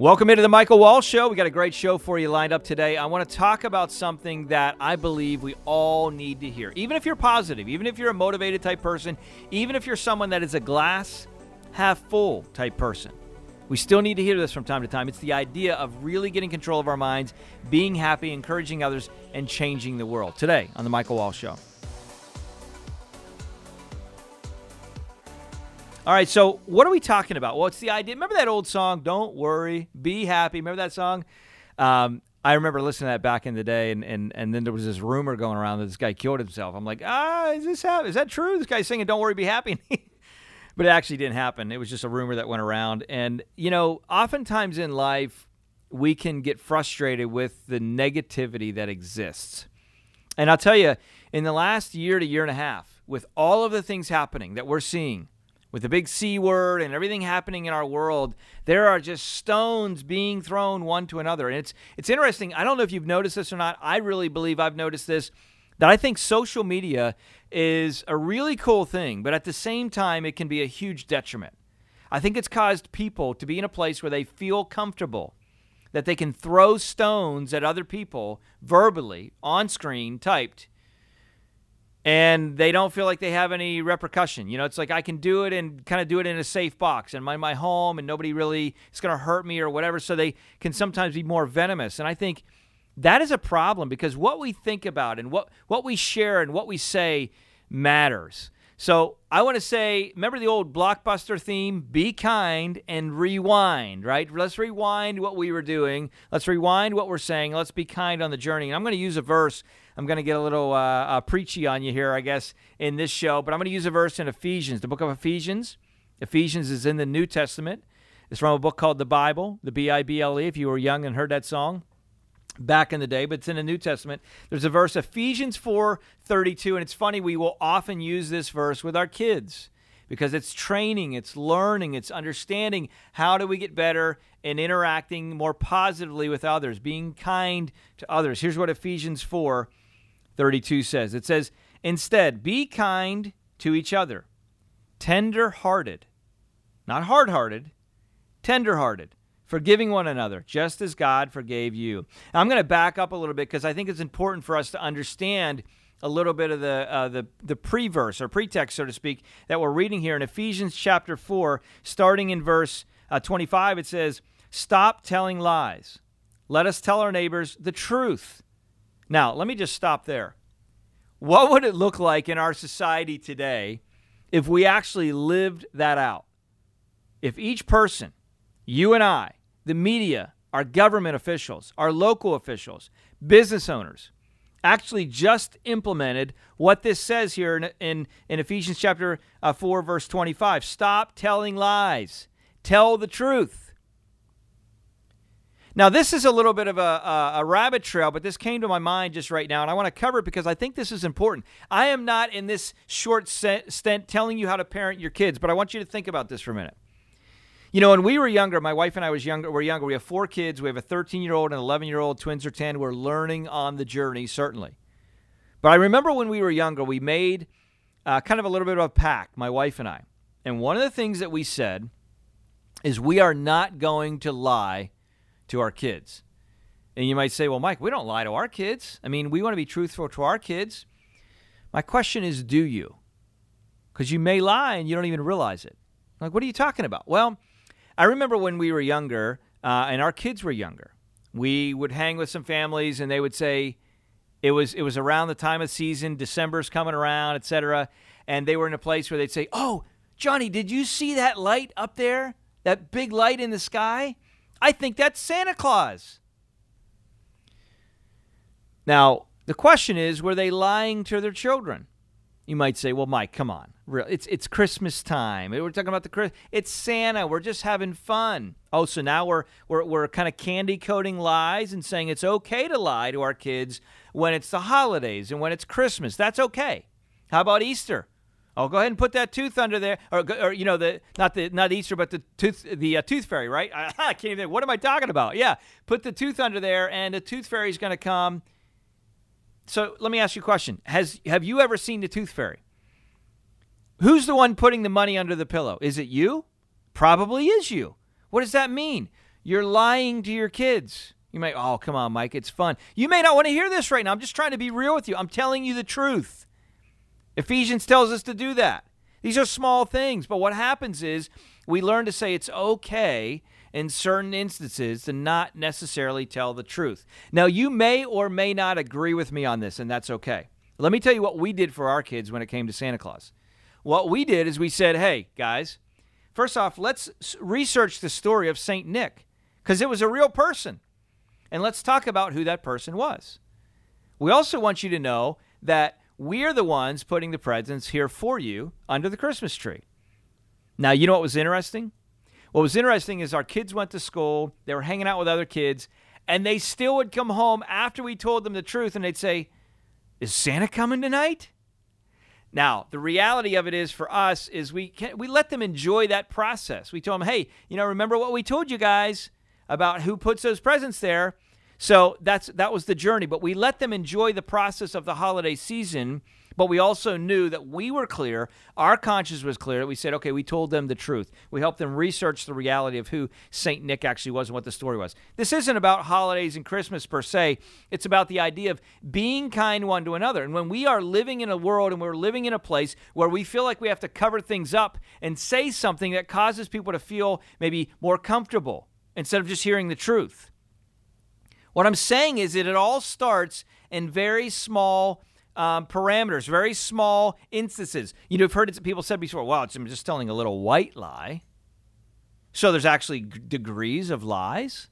Welcome into the Michael Wall Show. We got a great show for you lined up today. I want to talk about something that I believe we all need to hear. Even if you're positive, even if you're a motivated type person, even if you're someone that is a glass half full type person, we still need to hear this from time to time. It's the idea of really getting control of our minds, being happy, encouraging others, and changing the world. Today on the Michael Wall Show. All right, so what are we talking about? Well, it's the idea. Remember that old song, Don't Worry, Be Happy? Remember that song? Um, I remember listening to that back in the day, and, and, and then there was this rumor going around that this guy killed himself. I'm like, ah, is this is that true? This guy's singing "Don't Worry, Be Happy," but it actually didn't happen. It was just a rumor that went around. And you know, oftentimes in life, we can get frustrated with the negativity that exists. And I'll tell you, in the last year to year and a half, with all of the things happening that we're seeing with the big C word and everything happening in our world, there are just stones being thrown one to another. And it's it's interesting. I don't know if you've noticed this or not. I really believe I've noticed this that I think social media is a really cool thing, but at the same time it can be a huge detriment. I think it's caused people to be in a place where they feel comfortable that they can throw stones at other people verbally on screen typed and they don't feel like they have any repercussion. You know, it's like I can do it and kind of do it in a safe box and my my home, and nobody really is going to hurt me or whatever. So they can sometimes be more venomous, and I think that is a problem because what we think about and what what we share and what we say matters. So I want to say, remember the old blockbuster theme? Be kind and rewind, right? Let's rewind what we were doing. Let's rewind what we're saying. Let's be kind on the journey. And I'm going to use a verse. I'm going to get a little uh, uh, preachy on you here, I guess, in this show, but I'm going to use a verse in Ephesians, the book of Ephesians. Ephesians is in the New Testament. It's from a book called the Bible, the B I B L E, if you were young and heard that song back in the day, but it's in the New Testament. There's a verse, Ephesians 4 32, and it's funny, we will often use this verse with our kids because it's training, it's learning, it's understanding how do we get better in interacting more positively with others, being kind to others. Here's what Ephesians 4 32 says it says, Instead, be kind to each other, tender hearted, not hard hearted, tender hearted forgiving one another, just as God forgave you. Now, I'm going to back up a little bit because I think it's important for us to understand a little bit of the uh, the the pre-verse or pretext, so to speak, that we're reading here in Ephesians chapter four, starting in verse uh, 25. It says, "Stop telling lies. Let us tell our neighbors the truth." Now, let me just stop there. What would it look like in our society today if we actually lived that out? If each person, you and I, the media, our government officials, our local officials, business owners actually just implemented what this says here in, in, in Ephesians chapter uh, 4, verse 25. Stop telling lies, tell the truth. Now, this is a little bit of a, a, a, rabbit trail, but this came to my mind just right now, and I want to cover it because I think this is important. I am not in this short stint telling you how to parent your kids, but I want you to think about this for a minute. You know, when we were younger, my wife and I was younger. We're younger. We have four kids. We have a 13 year old and 11 year old. Twins are 10. We're learning on the journey, certainly. But I remember when we were younger, we made uh, kind of a little bit of a pact, my wife and I. And one of the things that we said is we are not going to lie to our kids. And you might say, well, Mike, we don't lie to our kids. I mean, we want to be truthful to our kids. My question is, do you? Because you may lie and you don't even realize it. Like, what are you talking about? Well, I remember when we were younger uh, and our kids were younger, we would hang with some families and they would say it was it was around the time of season, December's coming around, etc. And they were in a place where they'd say, "Oh, Johnny, did you see that light up there? That big light in the sky? I think that's Santa Claus." Now, the question is, were they lying to their children? You might say, "Well, Mike, come on. It's it's Christmas time. We're talking about the It's Santa. We're just having fun. Oh, so now we're we're we're kind of candy coating lies and saying it's okay to lie to our kids when it's the holidays and when it's Christmas. That's okay. How about Easter? Oh, go ahead and put that tooth under there, or, or you know the not the not Easter, but the tooth the uh, tooth fairy, right? I, I can't even. What am I talking about? Yeah, put the tooth under there, and the tooth fairy is going to come. So let me ask you a question: Has have you ever seen the tooth fairy? Who's the one putting the money under the pillow? Is it you? Probably is you. What does that mean? You're lying to your kids. You may, oh, come on, Mike, it's fun. You may not want to hear this right now. I'm just trying to be real with you. I'm telling you the truth. Ephesians tells us to do that. These are small things, but what happens is we learn to say it's okay in certain instances to not necessarily tell the truth. Now, you may or may not agree with me on this, and that's okay. Let me tell you what we did for our kids when it came to Santa Claus. What we did is we said, hey, guys, first off, let's research the story of St. Nick because it was a real person. And let's talk about who that person was. We also want you to know that we're the ones putting the presents here for you under the Christmas tree. Now, you know what was interesting? What was interesting is our kids went to school, they were hanging out with other kids, and they still would come home after we told them the truth and they'd say, Is Santa coming tonight? Now, the reality of it is for us is we can, we let them enjoy that process. We told them, "Hey, you know, remember what we told you guys about who puts those presents there?" So that's that was the journey, but we let them enjoy the process of the holiday season but we also knew that we were clear, our conscience was clear. We said, okay, we told them the truth. We helped them research the reality of who St. Nick actually was and what the story was. This isn't about holidays and Christmas per se, it's about the idea of being kind one to another. And when we are living in a world and we're living in a place where we feel like we have to cover things up and say something that causes people to feel maybe more comfortable instead of just hearing the truth. What I'm saying is that it all starts in very small um, parameters, very small instances. You know, I've heard people said before, well, I'm just telling a little white lie. So there's actually g- degrees of lies.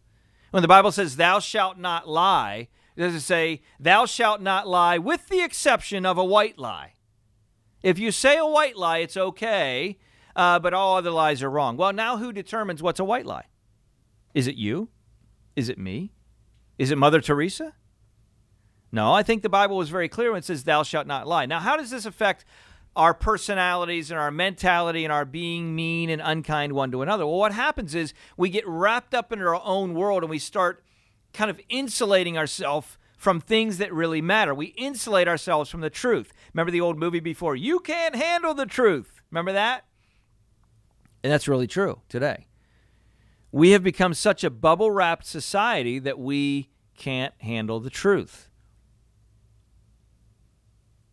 When the Bible says, thou shalt not lie, does it say, thou shalt not lie with the exception of a white lie? If you say a white lie, it's okay, uh, but all other lies are wrong. Well, now who determines what's a white lie? Is it you? Is it me? Is it Mother Teresa? No, I think the Bible was very clear when it says, Thou shalt not lie. Now, how does this affect our personalities and our mentality and our being mean and unkind one to another? Well, what happens is we get wrapped up in our own world and we start kind of insulating ourselves from things that really matter. We insulate ourselves from the truth. Remember the old movie before? You can't handle the truth. Remember that? And that's really true today. We have become such a bubble wrapped society that we can't handle the truth.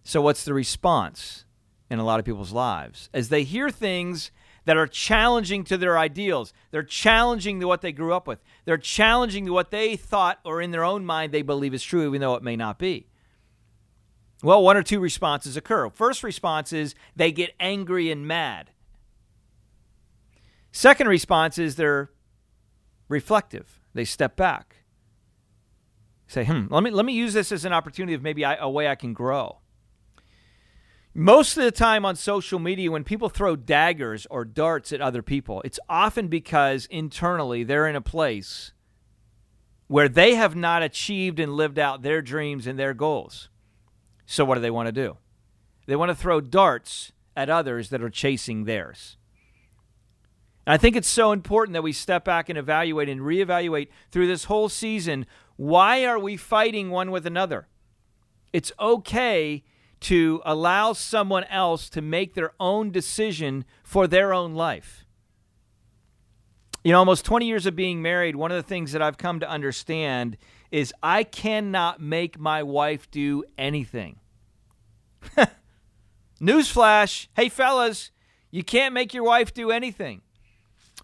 So, what's the response in a lot of people's lives? As they hear things that are challenging to their ideals, they're challenging to what they grew up with, they're challenging to what they thought or in their own mind they believe is true, even though it may not be. Well, one or two responses occur. First response is they get angry and mad. Second response is they're reflective. They step back. Say, hmm, let me, let me use this as an opportunity of maybe I, a way I can grow. Most of the time on social media, when people throw daggers or darts at other people, it's often because internally they're in a place where they have not achieved and lived out their dreams and their goals. So, what do they want to do? They want to throw darts at others that are chasing theirs. And I think it's so important that we step back and evaluate and reevaluate through this whole season why are we fighting one with another? It's okay to allow someone else to make their own decision for their own life. You know, almost 20 years of being married, one of the things that I've come to understand is I cannot make my wife do anything. Newsflash hey, fellas, you can't make your wife do anything.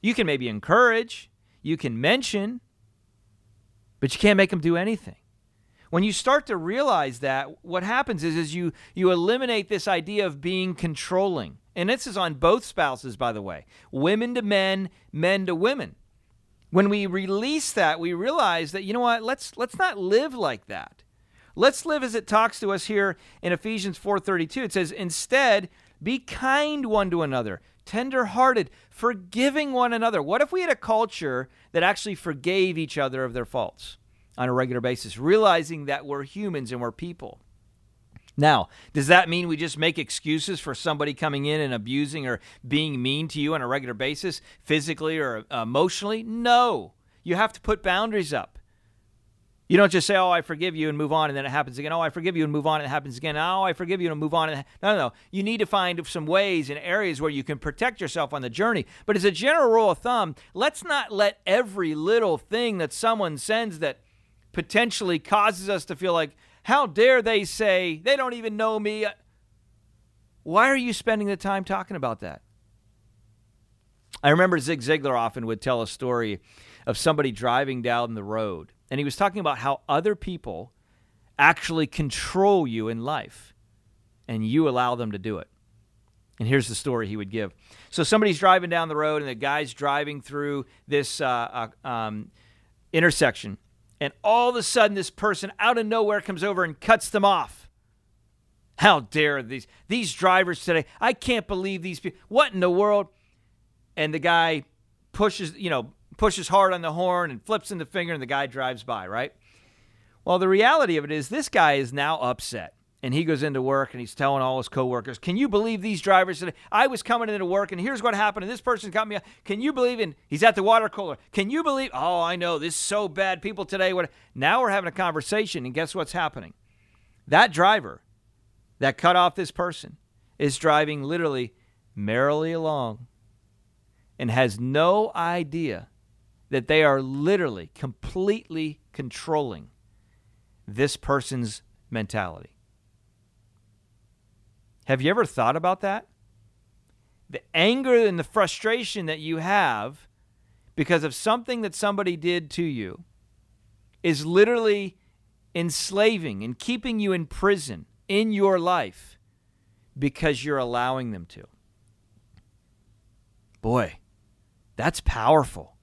You can maybe encourage, you can mention, but you can't make them do anything. When you start to realize that, what happens is, is you, you eliminate this idea of being controlling. And this is on both spouses, by the way women to men, men to women. When we release that, we realize that, you know what, let's, let's not live like that. Let's live as it talks to us here in Ephesians 4:32. It says, "Instead, be kind one to another, tender-hearted, forgiving one another." What if we had a culture that actually forgave each other of their faults? on a regular basis, realizing that we're humans and we're people. Now, does that mean we just make excuses for somebody coming in and abusing or being mean to you on a regular basis, physically or emotionally? No. You have to put boundaries up. You don't just say, "Oh, I forgive you," and move on, and then it happens again. Oh, I forgive you, and move on, and it happens again. Oh, I forgive you, and move on. And no, no, no. You need to find some ways and areas where you can protect yourself on the journey. But as a general rule of thumb, let's not let every little thing that someone sends that potentially causes us to feel like, "How dare they say they don't even know me?" Uh, why are you spending the time talking about that? I remember Zig Ziglar often would tell a story of somebody driving down the road and he was talking about how other people actually control you in life and you allow them to do it. And here's the story he would give. So somebody's driving down the road, and the guy's driving through this uh, uh, um, intersection, and all of a sudden, this person out of nowhere comes over and cuts them off. How dare these these drivers today? I can't believe these people. What in the world? And the guy pushes, you know, pushes hard on the horn and flips in the finger, and the guy drives by, right? Well, the reality of it is this guy is now upset. And he goes into work and he's telling all his coworkers, Can you believe these drivers today? I was coming into work and here's what happened. And this person got me. Up. Can you believe in he's at the water cooler? Can you believe? Oh, I know. This is so bad. People today what now we're having a conversation, and guess what's happening? That driver that cut off this person is driving literally merrily along and has no idea that they are literally completely controlling this person's mentality. Have you ever thought about that? The anger and the frustration that you have because of something that somebody did to you is literally enslaving and keeping you in prison in your life because you're allowing them to. Boy, that's powerful.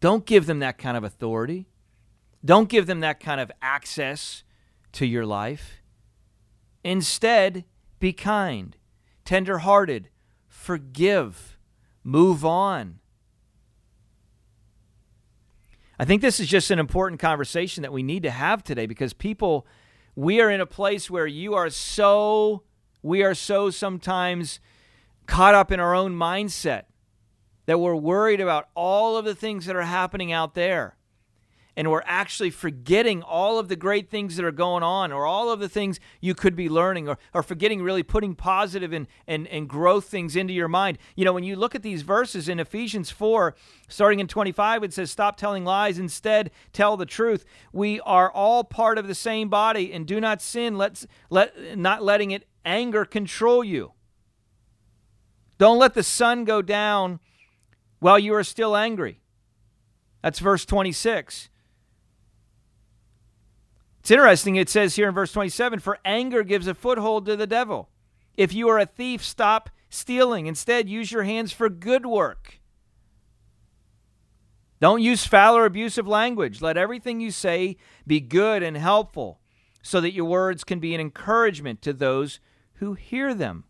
Don't give them that kind of authority. Don't give them that kind of access to your life. Instead, be kind, tenderhearted, forgive, move on. I think this is just an important conversation that we need to have today because people, we are in a place where you are so, we are so sometimes caught up in our own mindset that we're worried about all of the things that are happening out there. And we're actually forgetting all of the great things that are going on, or all of the things you could be learning, or, or forgetting really putting positive and, and, and growth things into your mind. You know, when you look at these verses in Ephesians 4, starting in 25, it says, Stop telling lies, instead, tell the truth. We are all part of the same body, and do not sin, let's, let, not letting it anger control you. Don't let the sun go down while you are still angry. That's verse 26. It's interesting. It says here in verse 27 For anger gives a foothold to the devil. If you are a thief, stop stealing. Instead, use your hands for good work. Don't use foul or abusive language. Let everything you say be good and helpful so that your words can be an encouragement to those who hear them.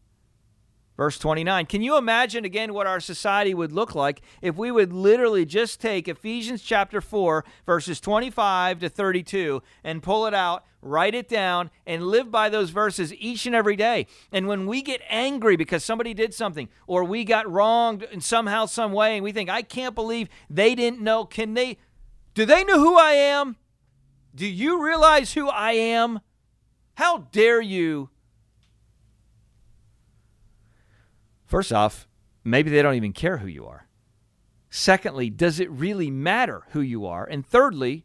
Verse 29. Can you imagine again what our society would look like if we would literally just take Ephesians chapter 4, verses 25 to 32, and pull it out, write it down, and live by those verses each and every day? And when we get angry because somebody did something or we got wronged in somehow, some way, and we think, I can't believe they didn't know, can they, do they know who I am? Do you realize who I am? How dare you? First off, maybe they don't even care who you are. Secondly, does it really matter who you are? And thirdly,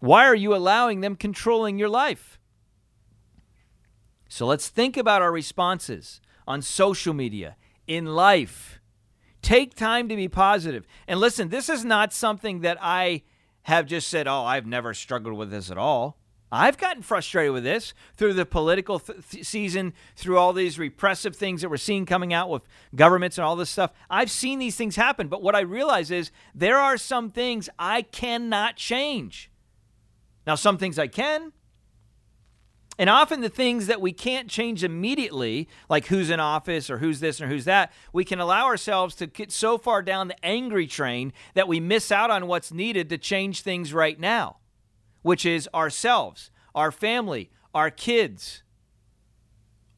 why are you allowing them controlling your life? So let's think about our responses on social media, in life. Take time to be positive. And listen, this is not something that I have just said, oh, I've never struggled with this at all. I've gotten frustrated with this through the political th- season, through all these repressive things that we're seeing coming out with governments and all this stuff. I've seen these things happen, but what I realize is there are some things I cannot change. Now, some things I can. And often the things that we can't change immediately, like who's in office or who's this or who's that, we can allow ourselves to get so far down the angry train that we miss out on what's needed to change things right now which is ourselves, our family, our kids.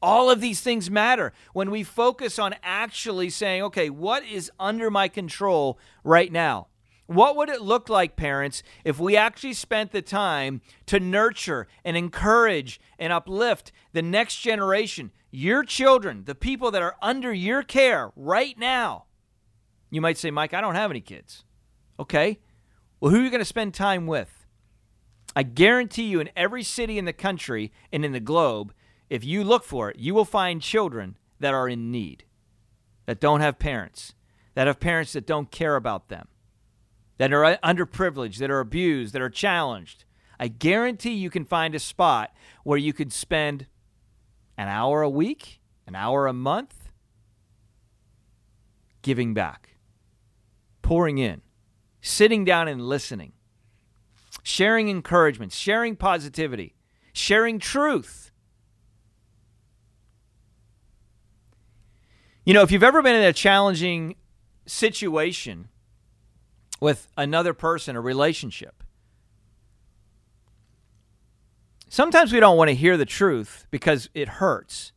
All of these things matter when we focus on actually saying, okay, what is under my control right now? What would it look like, parents, if we actually spent the time to nurture and encourage and uplift the next generation, your children, the people that are under your care right now? You might say, Mike, I don't have any kids. Okay. Well, who are you going to spend time with? I guarantee you, in every city in the country and in the globe, if you look for it, you will find children that are in need, that don't have parents, that have parents that don't care about them that are underprivileged, that are abused, that are challenged. I guarantee you can find a spot where you could spend an hour a week, an hour a month giving back, pouring in, sitting down and listening, sharing encouragement, sharing positivity, sharing truth. You know, if you've ever been in a challenging situation, with another person, a relationship. Sometimes we don't want to hear the truth because it hurts.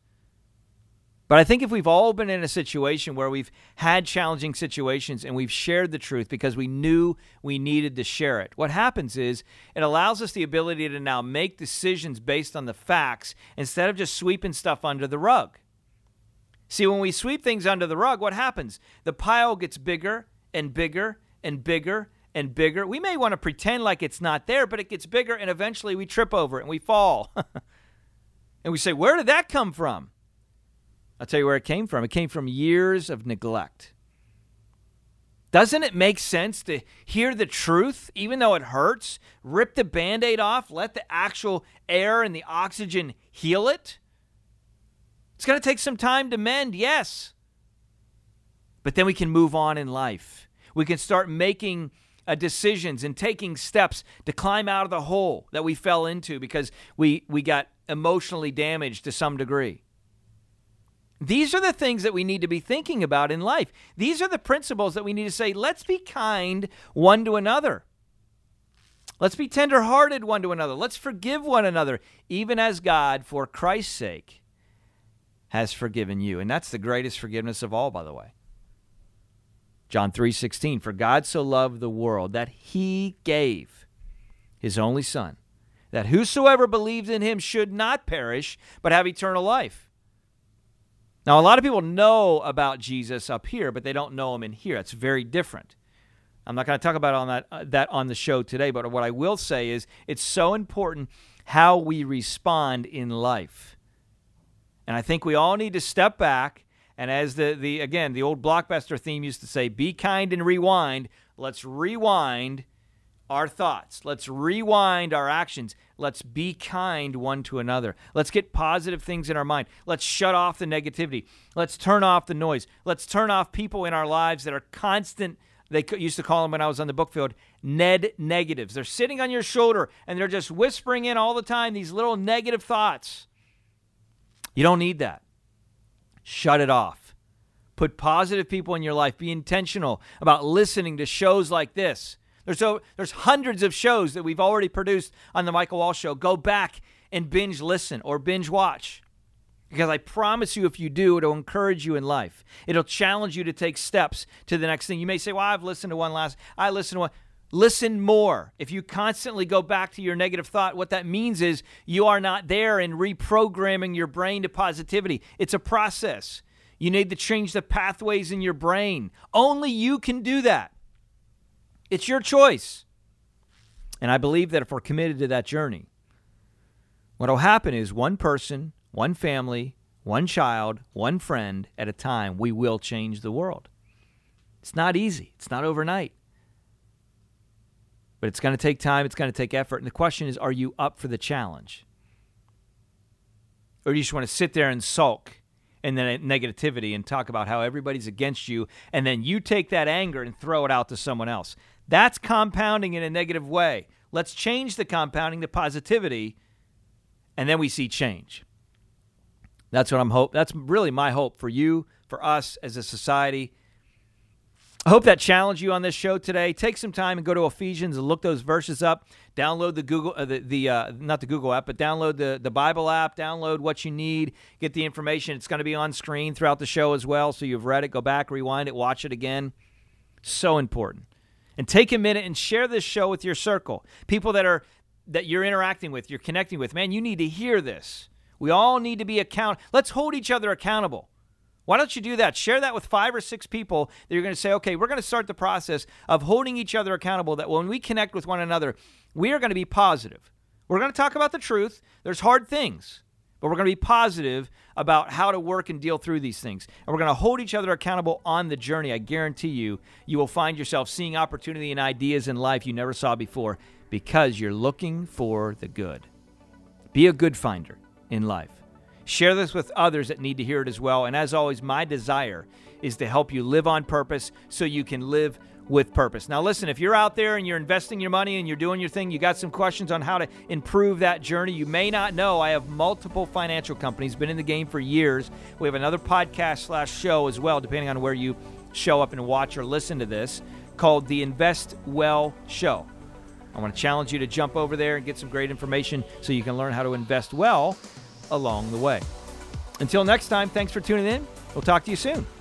But I think if we've all been in a situation where we've had challenging situations and we've shared the truth because we knew we needed to share it, what happens is it allows us the ability to now make decisions based on the facts instead of just sweeping stuff under the rug. See, when we sweep things under the rug, what happens? The pile gets bigger and bigger and bigger and bigger. We may want to pretend like it's not there, but it gets bigger and eventually we trip over it and we fall. and we say, Where did that come from? I'll tell you where it came from. It came from years of neglect. Doesn't it make sense to hear the truth, even though it hurts? Rip the band aid off, let the actual air and the oxygen heal it? It's going to take some time to mend, yes. But then we can move on in life. We can start making uh, decisions and taking steps to climb out of the hole that we fell into because we, we got emotionally damaged to some degree. These are the things that we need to be thinking about in life. These are the principles that we need to say, let's be kind one to another. Let's be tenderhearted one to another. Let's forgive one another, even as God, for Christ's sake, has forgiven you. And that's the greatest forgiveness of all, by the way. John 3:16 For God so loved the world that he gave his only son that whosoever believes in him should not perish but have eternal life. Now a lot of people know about Jesus up here but they don't know him in here. It's very different. I'm not going to talk about on that uh, that on the show today, but what I will say is it's so important how we respond in life. And I think we all need to step back and as the, the again, the old blockbuster theme used to say, be kind and rewind. Let's rewind our thoughts. Let's rewind our actions. Let's be kind one to another. Let's get positive things in our mind. Let's shut off the negativity. Let's turn off the noise. Let's turn off people in our lives that are constant. They used to call them when I was on the book field Ned negatives. They're sitting on your shoulder and they're just whispering in all the time these little negative thoughts. You don't need that shut it off. Put positive people in your life. Be intentional about listening to shows like this. There's, so, there's hundreds of shows that we've already produced on the Michael Wall Show. Go back and binge listen or binge watch. Because I promise you, if you do, it'll encourage you in life. It'll challenge you to take steps to the next thing. You may say, Well, I've listened to one last, I listened to one. Listen more. If you constantly go back to your negative thought, what that means is you are not there in reprogramming your brain to positivity. It's a process. You need to change the pathways in your brain. Only you can do that. It's your choice. And I believe that if we're committed to that journey, what will happen is one person, one family, one child, one friend at a time, we will change the world. It's not easy, it's not overnight. But it's going to take time, it's going to take effort. And the question is are you up for the challenge? Or do you just want to sit there and sulk and then negativity and talk about how everybody's against you and then you take that anger and throw it out to someone else? That's compounding in a negative way. Let's change the compounding to positivity and then we see change. That's what I'm hope. That's really my hope for you, for us as a society I hope that challenged you on this show today. Take some time and go to Ephesians and look those verses up. Download the Google, uh, the, the uh, not the Google app, but download the the Bible app. Download what you need. Get the information. It's going to be on screen throughout the show as well. So you've read it. Go back, rewind it, watch it again. So important. And take a minute and share this show with your circle. People that are that you're interacting with, you're connecting with. Man, you need to hear this. We all need to be account. Let's hold each other accountable. Why don't you do that? Share that with five or six people that you're going to say, okay, we're going to start the process of holding each other accountable. That when we connect with one another, we are going to be positive. We're going to talk about the truth. There's hard things, but we're going to be positive about how to work and deal through these things. And we're going to hold each other accountable on the journey. I guarantee you, you will find yourself seeing opportunity and ideas in life you never saw before because you're looking for the good. Be a good finder in life. Share this with others that need to hear it as well. And as always, my desire is to help you live on purpose so you can live with purpose. Now, listen, if you're out there and you're investing your money and you're doing your thing, you got some questions on how to improve that journey, you may not know I have multiple financial companies, been in the game for years. We have another podcast slash show as well, depending on where you show up and watch or listen to this, called the Invest Well Show. I want to challenge you to jump over there and get some great information so you can learn how to invest well along the way. Until next time, thanks for tuning in. We'll talk to you soon.